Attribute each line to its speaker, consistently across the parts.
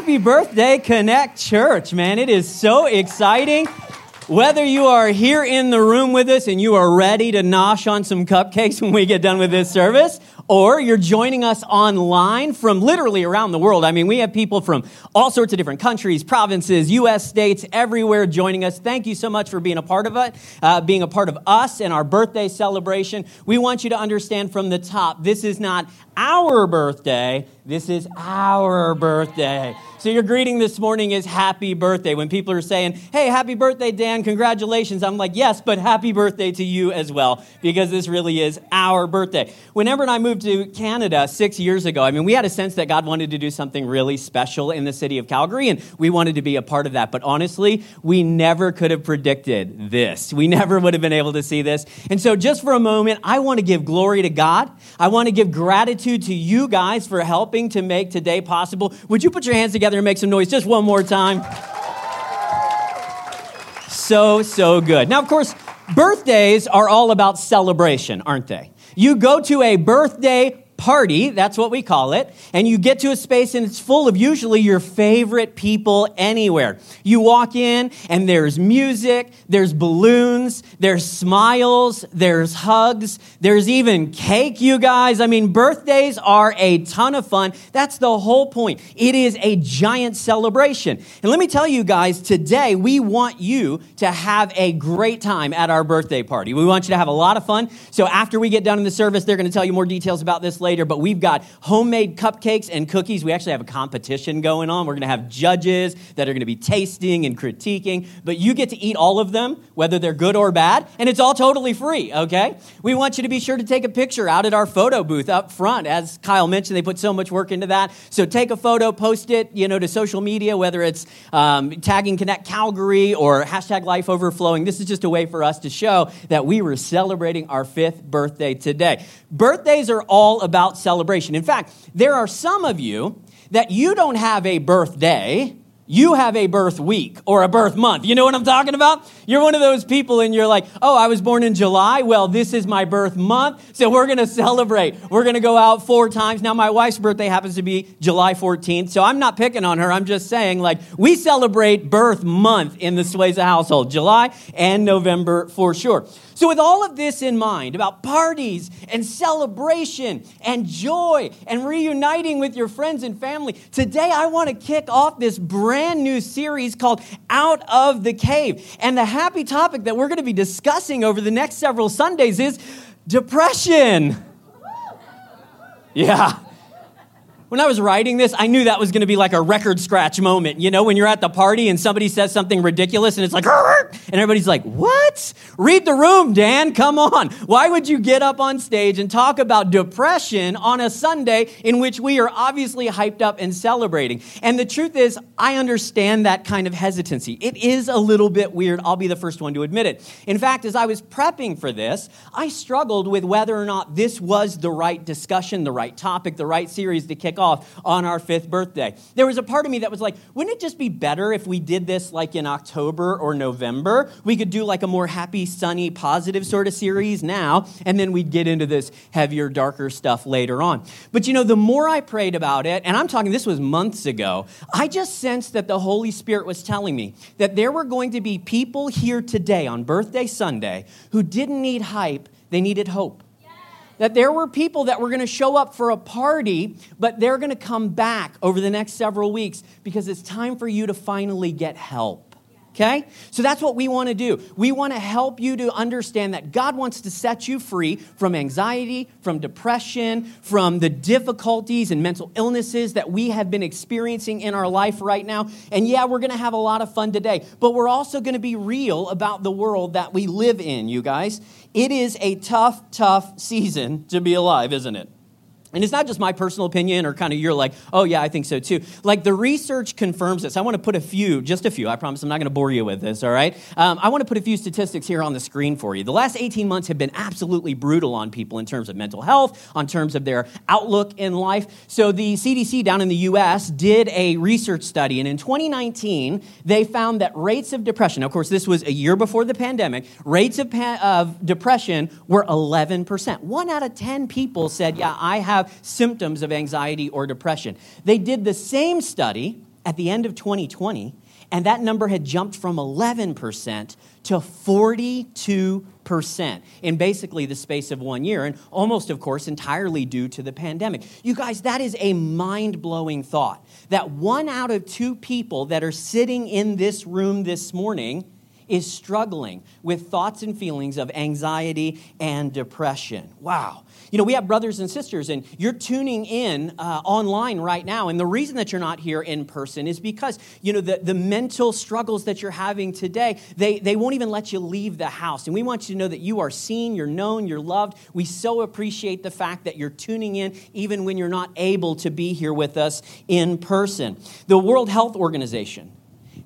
Speaker 1: Happy birthday, Connect Church, man. It is so exciting. Whether you are here in the room with us and you are ready to nosh on some cupcakes when we get done with this service, or you're joining us online from literally around the world. I mean, we have people from all sorts of different countries, provinces, U.S. states, everywhere joining us. Thank you so much for being a part of it, uh, being a part of us and our birthday celebration. We want you to understand from the top this is not our birthday, this is our birthday. So your greeting this morning is happy birthday. When people are saying, hey, happy birthday, Dan, congratulations, I'm like, yes, but happy birthday to you as well, because this really is our birthday. When Amber and I moved to Canada six years ago, I mean, we had a sense that God wanted to do something really special in the city of Calgary, and we wanted to be a part of that. But honestly, we never could have predicted this. We never would have been able to see this. And so just for a moment, I want to give glory to God. I want to give gratitude to you guys for helping to make today possible. Would you put your hands together? together and make some noise just one more time? So, so good. Now, of course, birthdays are all about celebration, aren't they? You go to a birthday party, that's what we call it, and you get to a space and it's full of usually your favorite people anywhere. You walk in and there's music, there's balloons, there's smiles, there's hugs, there's even cake, you guys. I mean, birthdays are a ton of fun. That's the whole point. It is a giant celebration. And let me tell you guys, today we want you to have a great time at our birthday party. We want you to have a lot of fun. So after we get done in the service, they're going to tell you more details about this later later, but we've got homemade cupcakes and cookies. We actually have a competition going on. We're going to have judges that are going to be tasting and critiquing, but you get to eat all of them, whether they're good or bad, and it's all totally free, okay? We want you to be sure to take a picture out at our photo booth up front. As Kyle mentioned, they put so much work into that. So take a photo, post it, you know, to social media, whether it's um, tagging Connect Calgary or hashtag Life Overflowing. This is just a way for us to show that we were celebrating our fifth birthday today. Birthdays are all about celebration. In fact, there are some of you that you don't have a birthday, you have a birth week or a birth month. You know what I'm talking about? You're one of those people and you're like, oh, I was born in July. Well, this is my birth month. So we're going to celebrate. We're going to go out four times. Now, my wife's birthday happens to be July 14th. So I'm not picking on her. I'm just saying, like, we celebrate birth month in the Swayza household, July and November for sure. So, with all of this in mind about parties and celebration and joy and reuniting with your friends and family, today I want to kick off this brand new series called Out of the Cave. And the happy topic that we're going to be discussing over the next several Sundays is depression. Yeah when I was writing this, I knew that was going to be like a record scratch moment. You know, when you're at the party and somebody says something ridiculous and it's like, and everybody's like, what? Read the room, Dan. Come on. Why would you get up on stage and talk about depression on a Sunday in which we are obviously hyped up and celebrating? And the truth is, I understand that kind of hesitancy. It is a little bit weird. I'll be the first one to admit it. In fact, as I was prepping for this, I struggled with whether or not this was the right discussion, the right topic, the right series to kick off on our fifth birthday. There was a part of me that was like, wouldn't it just be better if we did this like in October or November? We could do like a more happy, sunny, positive sort of series now, and then we'd get into this heavier, darker stuff later on. But you know, the more I prayed about it, and I'm talking, this was months ago, I just sensed that the Holy Spirit was telling me that there were going to be people here today on birthday Sunday who didn't need hype, they needed hope that there were people that were going to show up for a party, but they're going to come back over the next several weeks because it's time for you to finally get help. Okay? So that's what we want to do. We want to help you to understand that God wants to set you free from anxiety, from depression, from the difficulties and mental illnesses that we have been experiencing in our life right now. And yeah, we're going to have a lot of fun today, but we're also going to be real about the world that we live in, you guys. It is a tough, tough season to be alive, isn't it? And it's not just my personal opinion or kind of you're like, oh, yeah, I think so too. Like the research confirms this. I want to put a few, just a few, I promise I'm not going to bore you with this, all right? Um, I want to put a few statistics here on the screen for you. The last 18 months have been absolutely brutal on people in terms of mental health, on terms of their outlook in life. So the CDC down in the US did a research study, and in 2019, they found that rates of depression, of course, this was a year before the pandemic, rates of, pa- of depression were 11%. One out of 10 people said, yeah, I have have symptoms of anxiety or depression. They did the same study at the end of 2020, and that number had jumped from 11% to 42% in basically the space of one year, and almost, of course, entirely due to the pandemic. You guys, that is a mind blowing thought that one out of two people that are sitting in this room this morning is struggling with thoughts and feelings of anxiety and depression. Wow. You know, we have brothers and sisters, and you're tuning in uh, online right now. And the reason that you're not here in person is because, you know, the, the mental struggles that you're having today, they, they won't even let you leave the house. And we want you to know that you are seen, you're known, you're loved. We so appreciate the fact that you're tuning in even when you're not able to be here with us in person. The World Health Organization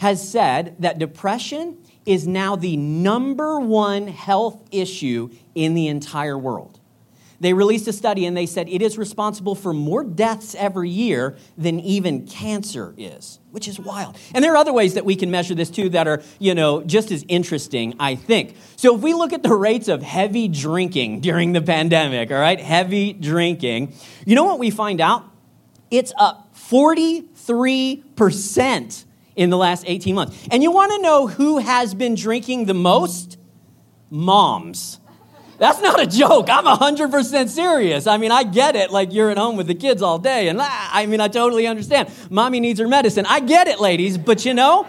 Speaker 1: has said that depression is now the number one health issue in the entire world. They released a study and they said it is responsible for more deaths every year than even cancer is, which is wild. And there are other ways that we can measure this too that are, you know, just as interesting, I think. So if we look at the rates of heavy drinking during the pandemic, all right, heavy drinking, you know what we find out? It's up 43% in the last 18 months. And you want to know who has been drinking the most? Moms. That's not a joke. I'm 100% serious. I mean, I get it. Like, you're at home with the kids all day. And I mean, I totally understand. Mommy needs her medicine. I get it, ladies. But you know,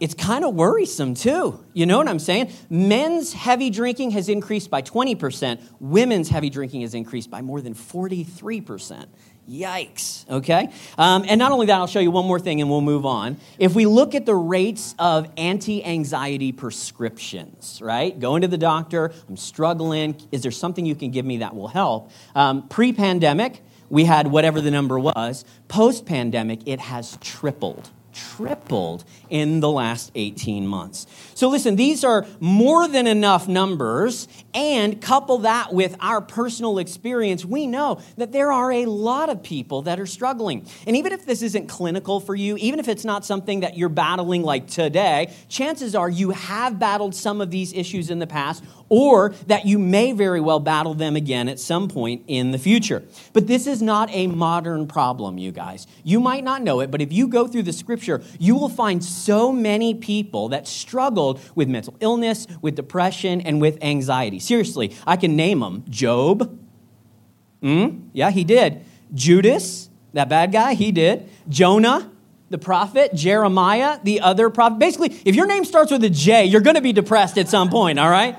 Speaker 1: it's kind of worrisome too. You know what I'm saying? Men's heavy drinking has increased by 20%, women's heavy drinking has increased by more than 43%. Yikes, okay? Um, and not only that, I'll show you one more thing and we'll move on. If we look at the rates of anti anxiety prescriptions, right? Going to the doctor, I'm struggling. Is there something you can give me that will help? Um, Pre pandemic, we had whatever the number was. Post pandemic, it has tripled tripled in the last 18 months. So, listen, these are more than enough numbers, and couple that with our personal experience, we know that there are a lot of people that are struggling. And even if this isn't clinical for you, even if it's not something that you're battling like today, chances are you have battled some of these issues in the past, or that you may very well battle them again at some point in the future. But this is not a modern problem, you guys. You might not know it, but if you go through the scripture, you will find so many people that struggled with mental illness, with depression, and with anxiety. Seriously, I can name them Job. Mm, yeah, he did. Judas, that bad guy, he did. Jonah, the prophet, Jeremiah, the other prophet. Basically, if your name starts with a J, you're going to be depressed at some point, all right?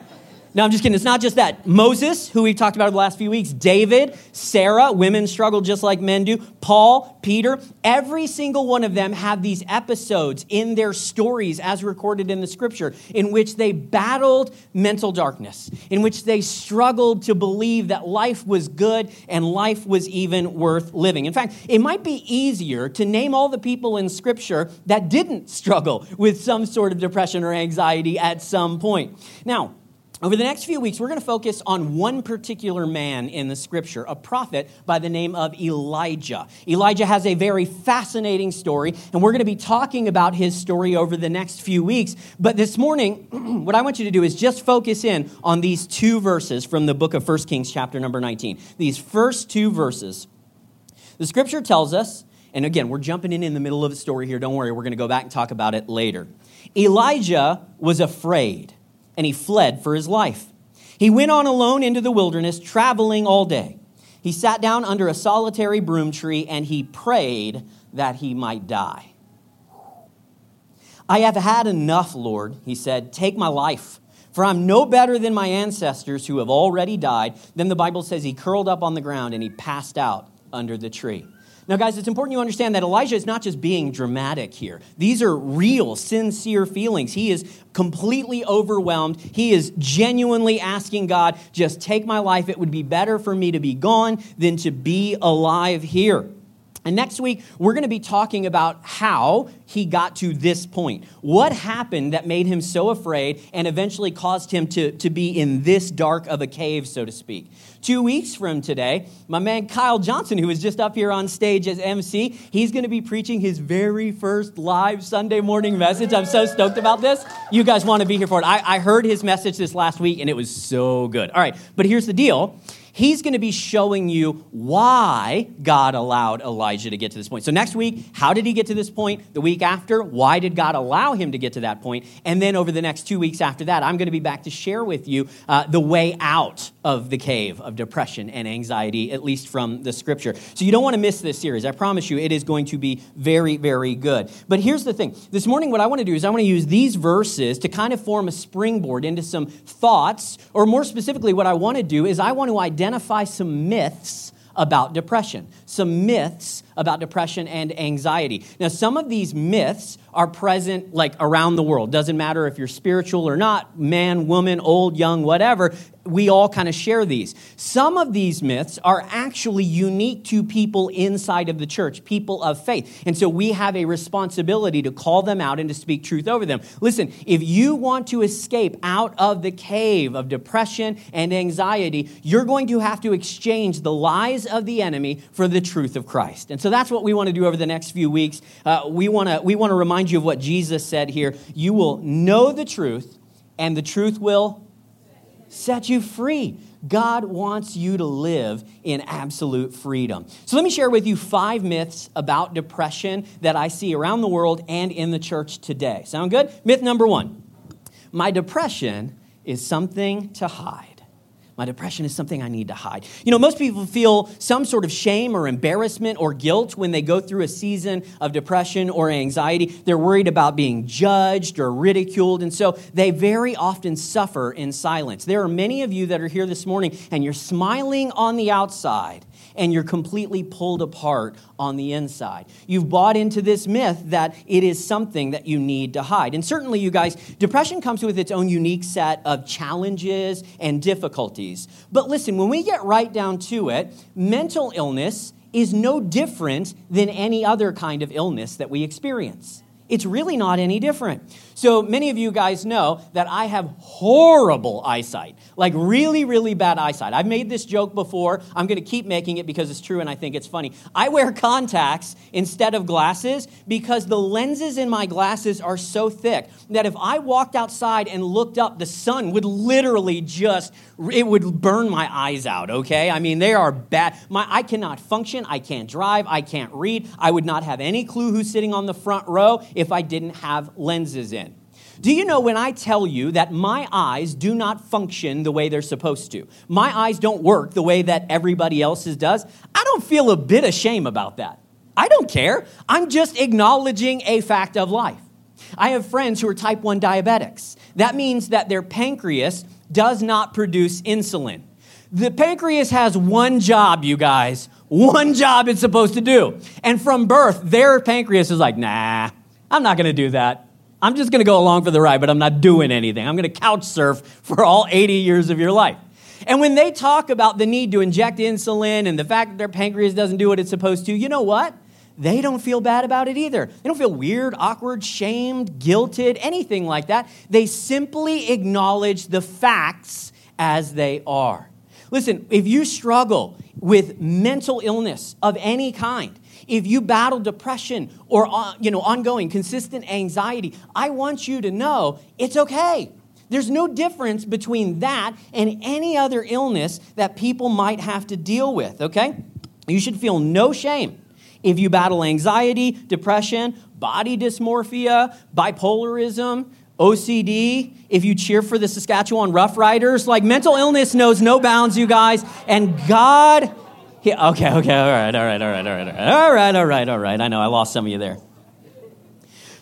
Speaker 1: No, I'm just kidding. It's not just that. Moses, who we've talked about over the last few weeks, David, Sarah, women struggle just like men do, Paul, Peter, every single one of them have these episodes in their stories as recorded in the scripture in which they battled mental darkness, in which they struggled to believe that life was good and life was even worth living. In fact, it might be easier to name all the people in scripture that didn't struggle with some sort of depression or anxiety at some point. Now, over the next few weeks, we're going to focus on one particular man in the scripture, a prophet by the name of Elijah. Elijah has a very fascinating story, and we're going to be talking about his story over the next few weeks. But this morning, what I want you to do is just focus in on these two verses from the book of 1 Kings, chapter number 19. These first two verses. The scripture tells us, and again, we're jumping in in the middle of the story here. Don't worry, we're going to go back and talk about it later. Elijah was afraid and he fled for his life. He went on alone into the wilderness, traveling all day. He sat down under a solitary broom tree and he prayed that he might die. I have had enough, Lord, he said. Take my life, for I'm no better than my ancestors who have already died. Then the Bible says he curled up on the ground and he passed out under the tree. Now, guys, it's important you understand that Elijah is not just being dramatic here. These are real, sincere feelings. He is completely overwhelmed. He is genuinely asking God, just take my life. It would be better for me to be gone than to be alive here. And next week, we're going to be talking about how he got to this point. What happened that made him so afraid and eventually caused him to, to be in this dark of a cave, so to speak. Two weeks from today, my man Kyle Johnson, who is just up here on stage as MC, he's going to be preaching his very first live Sunday morning message. I'm so stoked about this. You guys want to be here for it. I, I heard his message this last week, and it was so good. All right, but here's the deal he's going to be showing you why God allowed Elijah to get to this point. So, next week, how did he get to this point? The week after, why did God allow him to get to that point? And then over the next two weeks after that, I'm going to be back to share with you uh, the way out of the cave of depression and anxiety, at least from the scripture. So, you don't want to miss this series. I promise you, it is going to be very, very good. But here's the thing this morning, what I want to do is I want to use these verses to kind of form a springboard into some thoughts, or more specifically, what I want to do is I want to identify some myths about depression, some myths about depression and anxiety. Now, some of these myths are present like around the world. Doesn't matter if you're spiritual or not, man, woman, old, young, whatever we all kind of share these. Some of these myths are actually unique to people inside of the church, people of faith. And so we have a responsibility to call them out and to speak truth over them. Listen, if you want to escape out of the cave of depression and anxiety, you're going to have to exchange the lies of the enemy for the truth of Christ. And so that's what we want to do over the next few weeks. Uh, we want to we want to remind you of what Jesus said here. You will know the truth, and the truth will set you free. God wants you to live in absolute freedom. So, let me share with you five myths about depression that I see around the world and in the church today. Sound good? Myth number one My depression is something to hide. My depression is something I need to hide. You know, most people feel some sort of shame or embarrassment or guilt when they go through a season of depression or anxiety. They're worried about being judged or ridiculed, and so they very often suffer in silence. There are many of you that are here this morning and you're smiling on the outside and you're completely pulled apart on the inside. You've bought into this myth that it is something that you need to hide. And certainly, you guys, depression comes with its own unique set of challenges and difficulties. But listen, when we get right down to it, mental illness is no different than any other kind of illness that we experience. It's really not any different. So many of you guys know that I have horrible eyesight, like really, really bad eyesight. I've made this joke before. I'm going to keep making it because it's true and I think it's funny. I wear contacts instead of glasses because the lenses in my glasses are so thick that if I walked outside and looked up, the sun would literally just, it would burn my eyes out, okay? I mean, they are bad. My, I cannot function. I can't drive. I can't read. I would not have any clue who's sitting on the front row if I didn't have lenses in. Do you know when I tell you that my eyes do not function the way they're supposed to? My eyes don't work the way that everybody else's does. I don't feel a bit of shame about that. I don't care. I'm just acknowledging a fact of life. I have friends who are type 1 diabetics. That means that their pancreas does not produce insulin. The pancreas has one job, you guys. One job it's supposed to do. And from birth, their pancreas is like, nah, I'm not going to do that. I'm just going to go along for the ride, but I'm not doing anything. I'm going to couch surf for all 80 years of your life. And when they talk about the need to inject insulin and the fact that their pancreas doesn't do what it's supposed to, you know what? They don't feel bad about it either. They don't feel weird, awkward, shamed, guilted, anything like that. They simply acknowledge the facts as they are. Listen, if you struggle with mental illness of any kind, if you battle depression or uh, you know ongoing consistent anxiety, I want you to know it's okay. There's no difference between that and any other illness that people might have to deal with, okay? You should feel no shame if you battle anxiety, depression, body dysmorphia, bipolarism, OCD, if you cheer for the Saskatchewan Roughriders, like mental illness knows no bounds, you guys, and God he, okay, okay, all right, all right, all right, all right, all right, all right, all right, all right. I know I lost some of you there.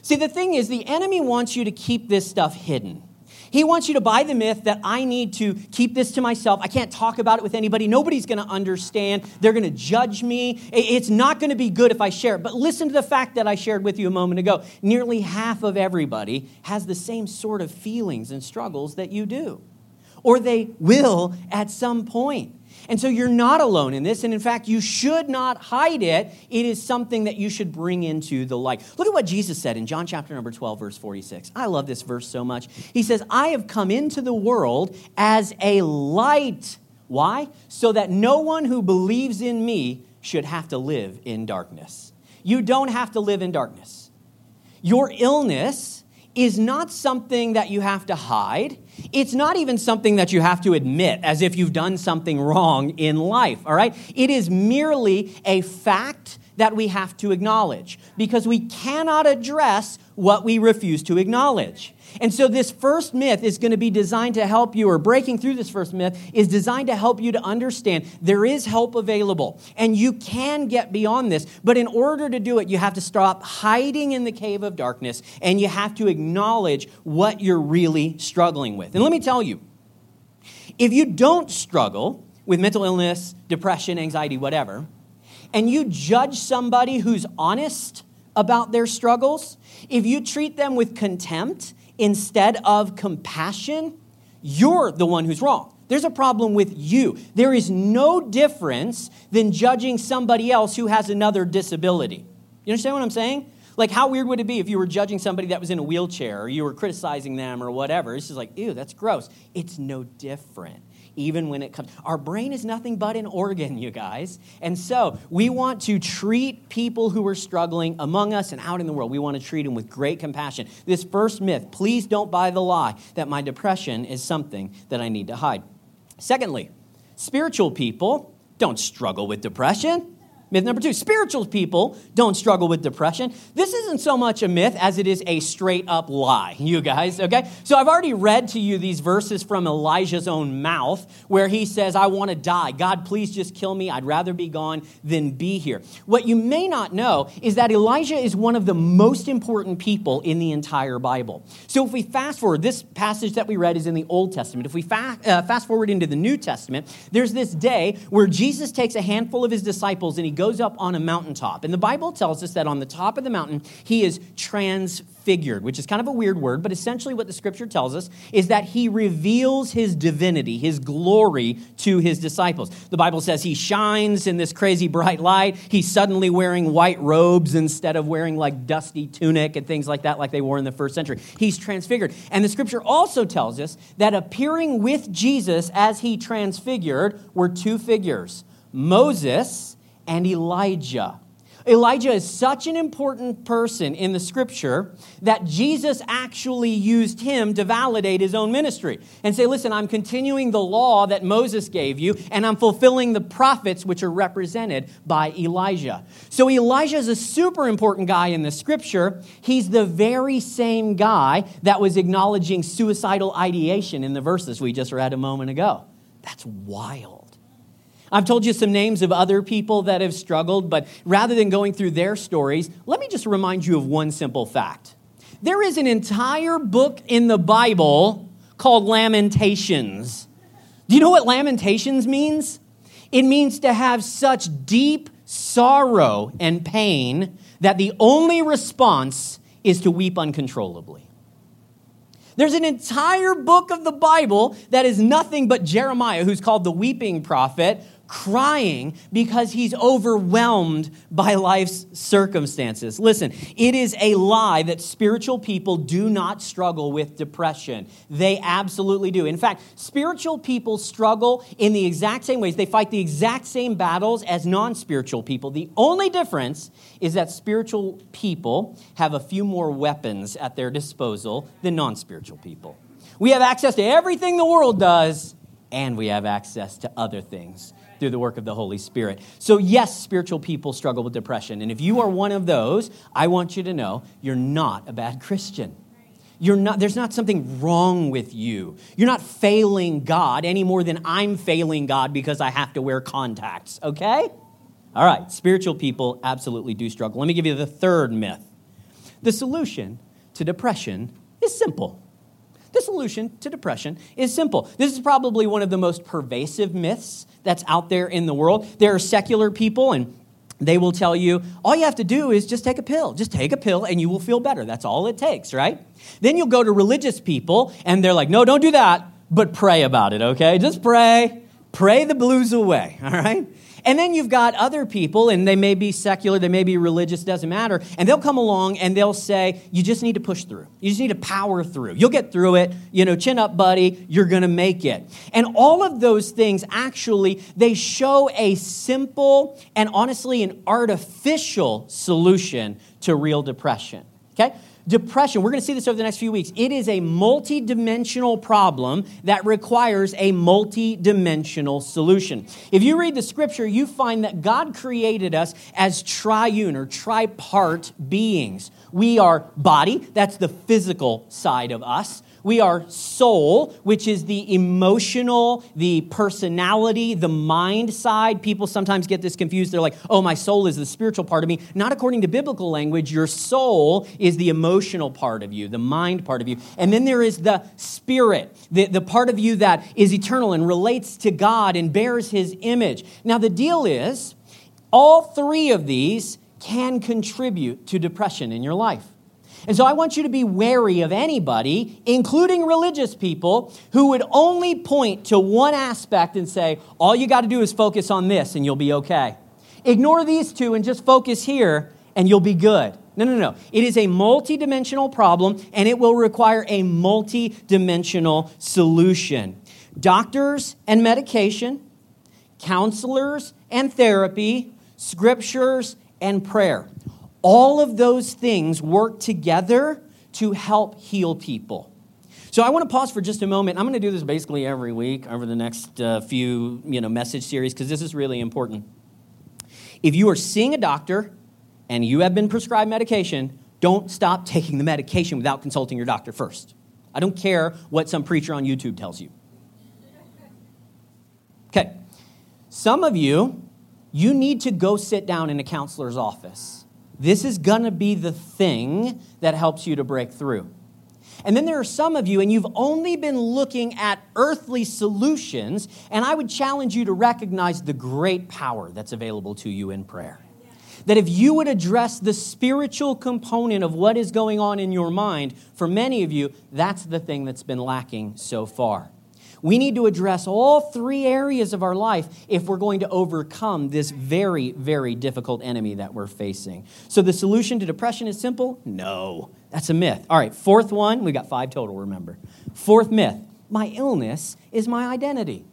Speaker 1: See, the thing is, the enemy wants you to keep this stuff hidden. He wants you to buy the myth that I need to keep this to myself. I can't talk about it with anybody. Nobody's going to understand. They're going to judge me. It's not going to be good if I share it. But listen to the fact that I shared with you a moment ago. Nearly half of everybody has the same sort of feelings and struggles that you do, or they will at some point. And so you're not alone in this. And in fact, you should not hide it. It is something that you should bring into the light. Look at what Jesus said in John chapter number 12, verse 46. I love this verse so much. He says, I have come into the world as a light. Why? So that no one who believes in me should have to live in darkness. You don't have to live in darkness. Your illness is not something that you have to hide. It's not even something that you have to admit as if you've done something wrong in life, all right? It is merely a fact that we have to acknowledge because we cannot address what we refuse to acknowledge. And so, this first myth is going to be designed to help you, or breaking through this first myth is designed to help you to understand there is help available and you can get beyond this. But in order to do it, you have to stop hiding in the cave of darkness and you have to acknowledge what you're really struggling with. And let me tell you, if you don't struggle with mental illness, depression, anxiety, whatever, and you judge somebody who's honest about their struggles, if you treat them with contempt instead of compassion, you're the one who's wrong. There's a problem with you. There is no difference than judging somebody else who has another disability. You understand what I'm saying? Like, how weird would it be if you were judging somebody that was in a wheelchair or you were criticizing them or whatever? It's just like, ew, that's gross. It's no different even when it comes. Our brain is nothing but an organ, you guys. And so we want to treat people who are struggling among us and out in the world. We want to treat them with great compassion. This first myth please don't buy the lie that my depression is something that I need to hide. Secondly, spiritual people don't struggle with depression. Myth number two spiritual people don't struggle with depression. This isn't so much a myth as it is a straight up lie, you guys, okay? So I've already read to you these verses from Elijah's own mouth where he says, I want to die. God, please just kill me. I'd rather be gone than be here. What you may not know is that Elijah is one of the most important people in the entire Bible. So if we fast forward, this passage that we read is in the Old Testament. If we fa- uh, fast forward into the New Testament, there's this day where Jesus takes a handful of his disciples and he goes up on a mountaintop. And the Bible tells us that on the top of the mountain, he is transfigured, which is kind of a weird word, but essentially what the scripture tells us is that he reveals his divinity, his glory to his disciples. The Bible says he shines in this crazy bright light. He's suddenly wearing white robes instead of wearing like dusty tunic and things like that, like they wore in the first century. He's transfigured. And the scripture also tells us that appearing with Jesus as he transfigured were two figures Moses and Elijah. Elijah is such an important person in the scripture that Jesus actually used him to validate his own ministry and say, Listen, I'm continuing the law that Moses gave you, and I'm fulfilling the prophets which are represented by Elijah. So Elijah is a super important guy in the scripture. He's the very same guy that was acknowledging suicidal ideation in the verses we just read a moment ago. That's wild. I've told you some names of other people that have struggled, but rather than going through their stories, let me just remind you of one simple fact. There is an entire book in the Bible called Lamentations. Do you know what Lamentations means? It means to have such deep sorrow and pain that the only response is to weep uncontrollably. There's an entire book of the Bible that is nothing but Jeremiah, who's called the weeping prophet, crying because he's overwhelmed by life's circumstances. Listen, it is a lie that spiritual people do not struggle with depression. They absolutely do. In fact, spiritual people struggle in the exact same ways. They fight the exact same battles as non spiritual people. The only difference is that spiritual people have a few more weapons at their disposal than non spiritual people. We have access to everything the world does, and we have access to other things through the work of the Holy Spirit. So, yes, spiritual people struggle with depression. And if you are one of those, I want you to know you're not a bad Christian. You're not, there's not something wrong with you. You're not failing God any more than I'm failing God because I have to wear contacts, okay? All right, spiritual people absolutely do struggle. Let me give you the third myth. The solution to depression is simple. The solution to depression is simple. This is probably one of the most pervasive myths that's out there in the world. There are secular people and they will tell you all you have to do is just take a pill. Just take a pill and you will feel better. That's all it takes, right? Then you'll go to religious people and they're like, no, don't do that, but pray about it, okay? Just pray. Pray the blues away, all right? And then you've got other people, and they may be secular, they may be religious, doesn't matter. And they'll come along and they'll say, You just need to push through. You just need to power through. You'll get through it. You know, chin up, buddy. You're going to make it. And all of those things actually, they show a simple and honestly an artificial solution to real depression. Okay? Depression, we're going to see this over the next few weeks. It is a multi-dimensional problem that requires a multi-dimensional solution. If you read the scripture, you find that God created us as triune or tripart beings. We are body, that's the physical side of us. We are soul, which is the emotional, the personality, the mind side. People sometimes get this confused. They're like, oh, my soul is the spiritual part of me. Not according to biblical language. Your soul is the emotional part of you, the mind part of you. And then there is the spirit, the, the part of you that is eternal and relates to God and bears his image. Now, the deal is, all three of these can contribute to depression in your life. And so I want you to be wary of anybody, including religious people, who would only point to one aspect and say, all you got to do is focus on this and you'll be okay. Ignore these two and just focus here and you'll be good. No, no, no. It is a multidimensional problem and it will require a multidimensional solution. Doctors and medication, counselors and therapy, scriptures and prayer. All of those things work together to help heal people. So I want to pause for just a moment. I'm going to do this basically every week over the next uh, few, you know, message series because this is really important. If you are seeing a doctor and you have been prescribed medication, don't stop taking the medication without consulting your doctor first. I don't care what some preacher on YouTube tells you. Okay. Some of you, you need to go sit down in a counselor's office this is going to be the thing that helps you to break through. And then there are some of you, and you've only been looking at earthly solutions, and I would challenge you to recognize the great power that's available to you in prayer. That if you would address the spiritual component of what is going on in your mind, for many of you, that's the thing that's been lacking so far. We need to address all three areas of our life if we're going to overcome this very, very difficult enemy that we're facing. So, the solution to depression is simple? No. That's a myth. All right, fourth one, We've got five total, remember. Fourth myth my illness is my identity.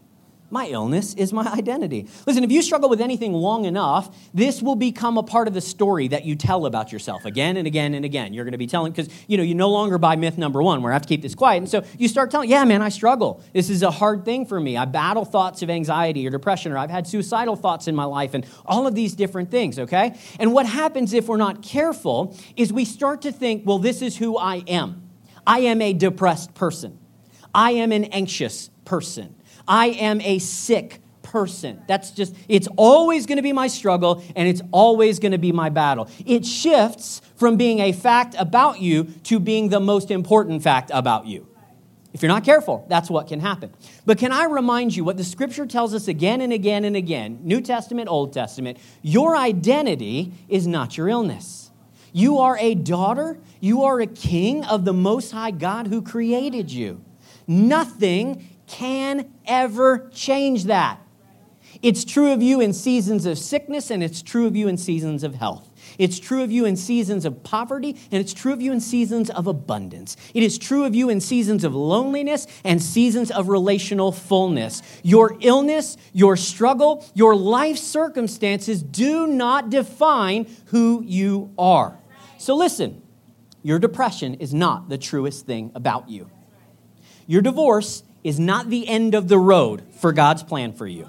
Speaker 1: My illness is my identity. Listen, if you struggle with anything long enough, this will become a part of the story that you tell about yourself again and again and again. You're going to be telling, because you know, you no longer buy myth number one, where I have to keep this quiet. And so you start telling, yeah, man, I struggle. This is a hard thing for me. I battle thoughts of anxiety or depression, or I've had suicidal thoughts in my life, and all of these different things, okay? And what happens if we're not careful is we start to think, well, this is who I am. I am a depressed person. I am an anxious person. I am a sick person. That's just, it's always going to be my struggle and it's always going to be my battle. It shifts from being a fact about you to being the most important fact about you. If you're not careful, that's what can happen. But can I remind you what the scripture tells us again and again and again, New Testament, Old Testament? Your identity is not your illness. You are a daughter, you are a king of the Most High God who created you. Nothing can ever change that. It's true of you in seasons of sickness, and it's true of you in seasons of health. It's true of you in seasons of poverty, and it's true of you in seasons of abundance. It is true of you in seasons of loneliness and seasons of relational fullness. Your illness, your struggle, your life circumstances do not define who you are. So listen, your depression is not the truest thing about you. Your divorce is not the end of the road for God's plan for you.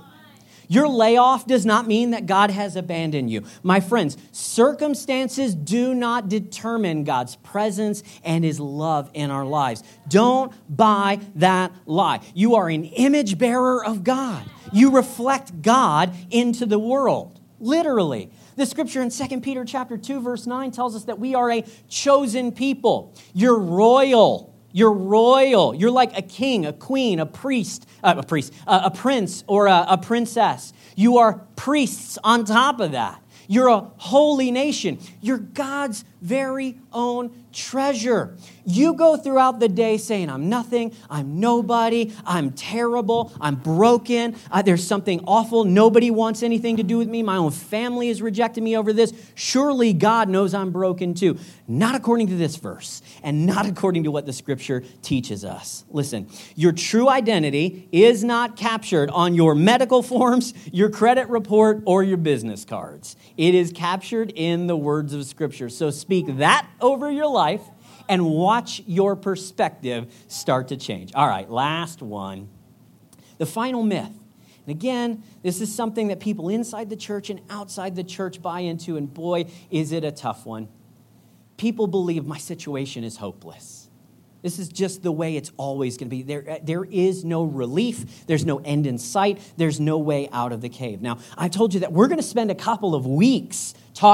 Speaker 1: Your layoff does not mean that God has abandoned you. My friends, circumstances do not determine God's presence and His love in our lives. Don't buy that lie. You are an image bearer of God, you reflect God into the world, literally. The scripture in 2 Peter chapter 2 verse 9 tells us that we are a chosen people. You're royal. You're royal. You're like a king, a queen, a priest, uh, a priest, uh, a prince, or a, a princess. You are priests on top of that. You're a holy nation. You're God's very own treasure. You go throughout the day saying, I'm nothing, I'm nobody, I'm terrible, I'm broken, uh, there's something awful, nobody wants anything to do with me, my own family has rejected me over this. Surely God knows I'm broken too. Not according to this verse, and not according to what the scripture teaches us. Listen, your true identity is not captured on your medical forms, your credit report, or your business cards. It is captured in the words of scripture. So speak that over your life and watch your perspective start to change. All right, last one. The final myth. And again, this is something that people inside the church and outside the church buy into, and boy, is it a tough one. People believe my situation is hopeless. This is just the way it's always going to be. There, uh, there is no relief. There's no end in sight. There's no way out of the cave. Now, I told you that we're going to spend a couple of weeks talking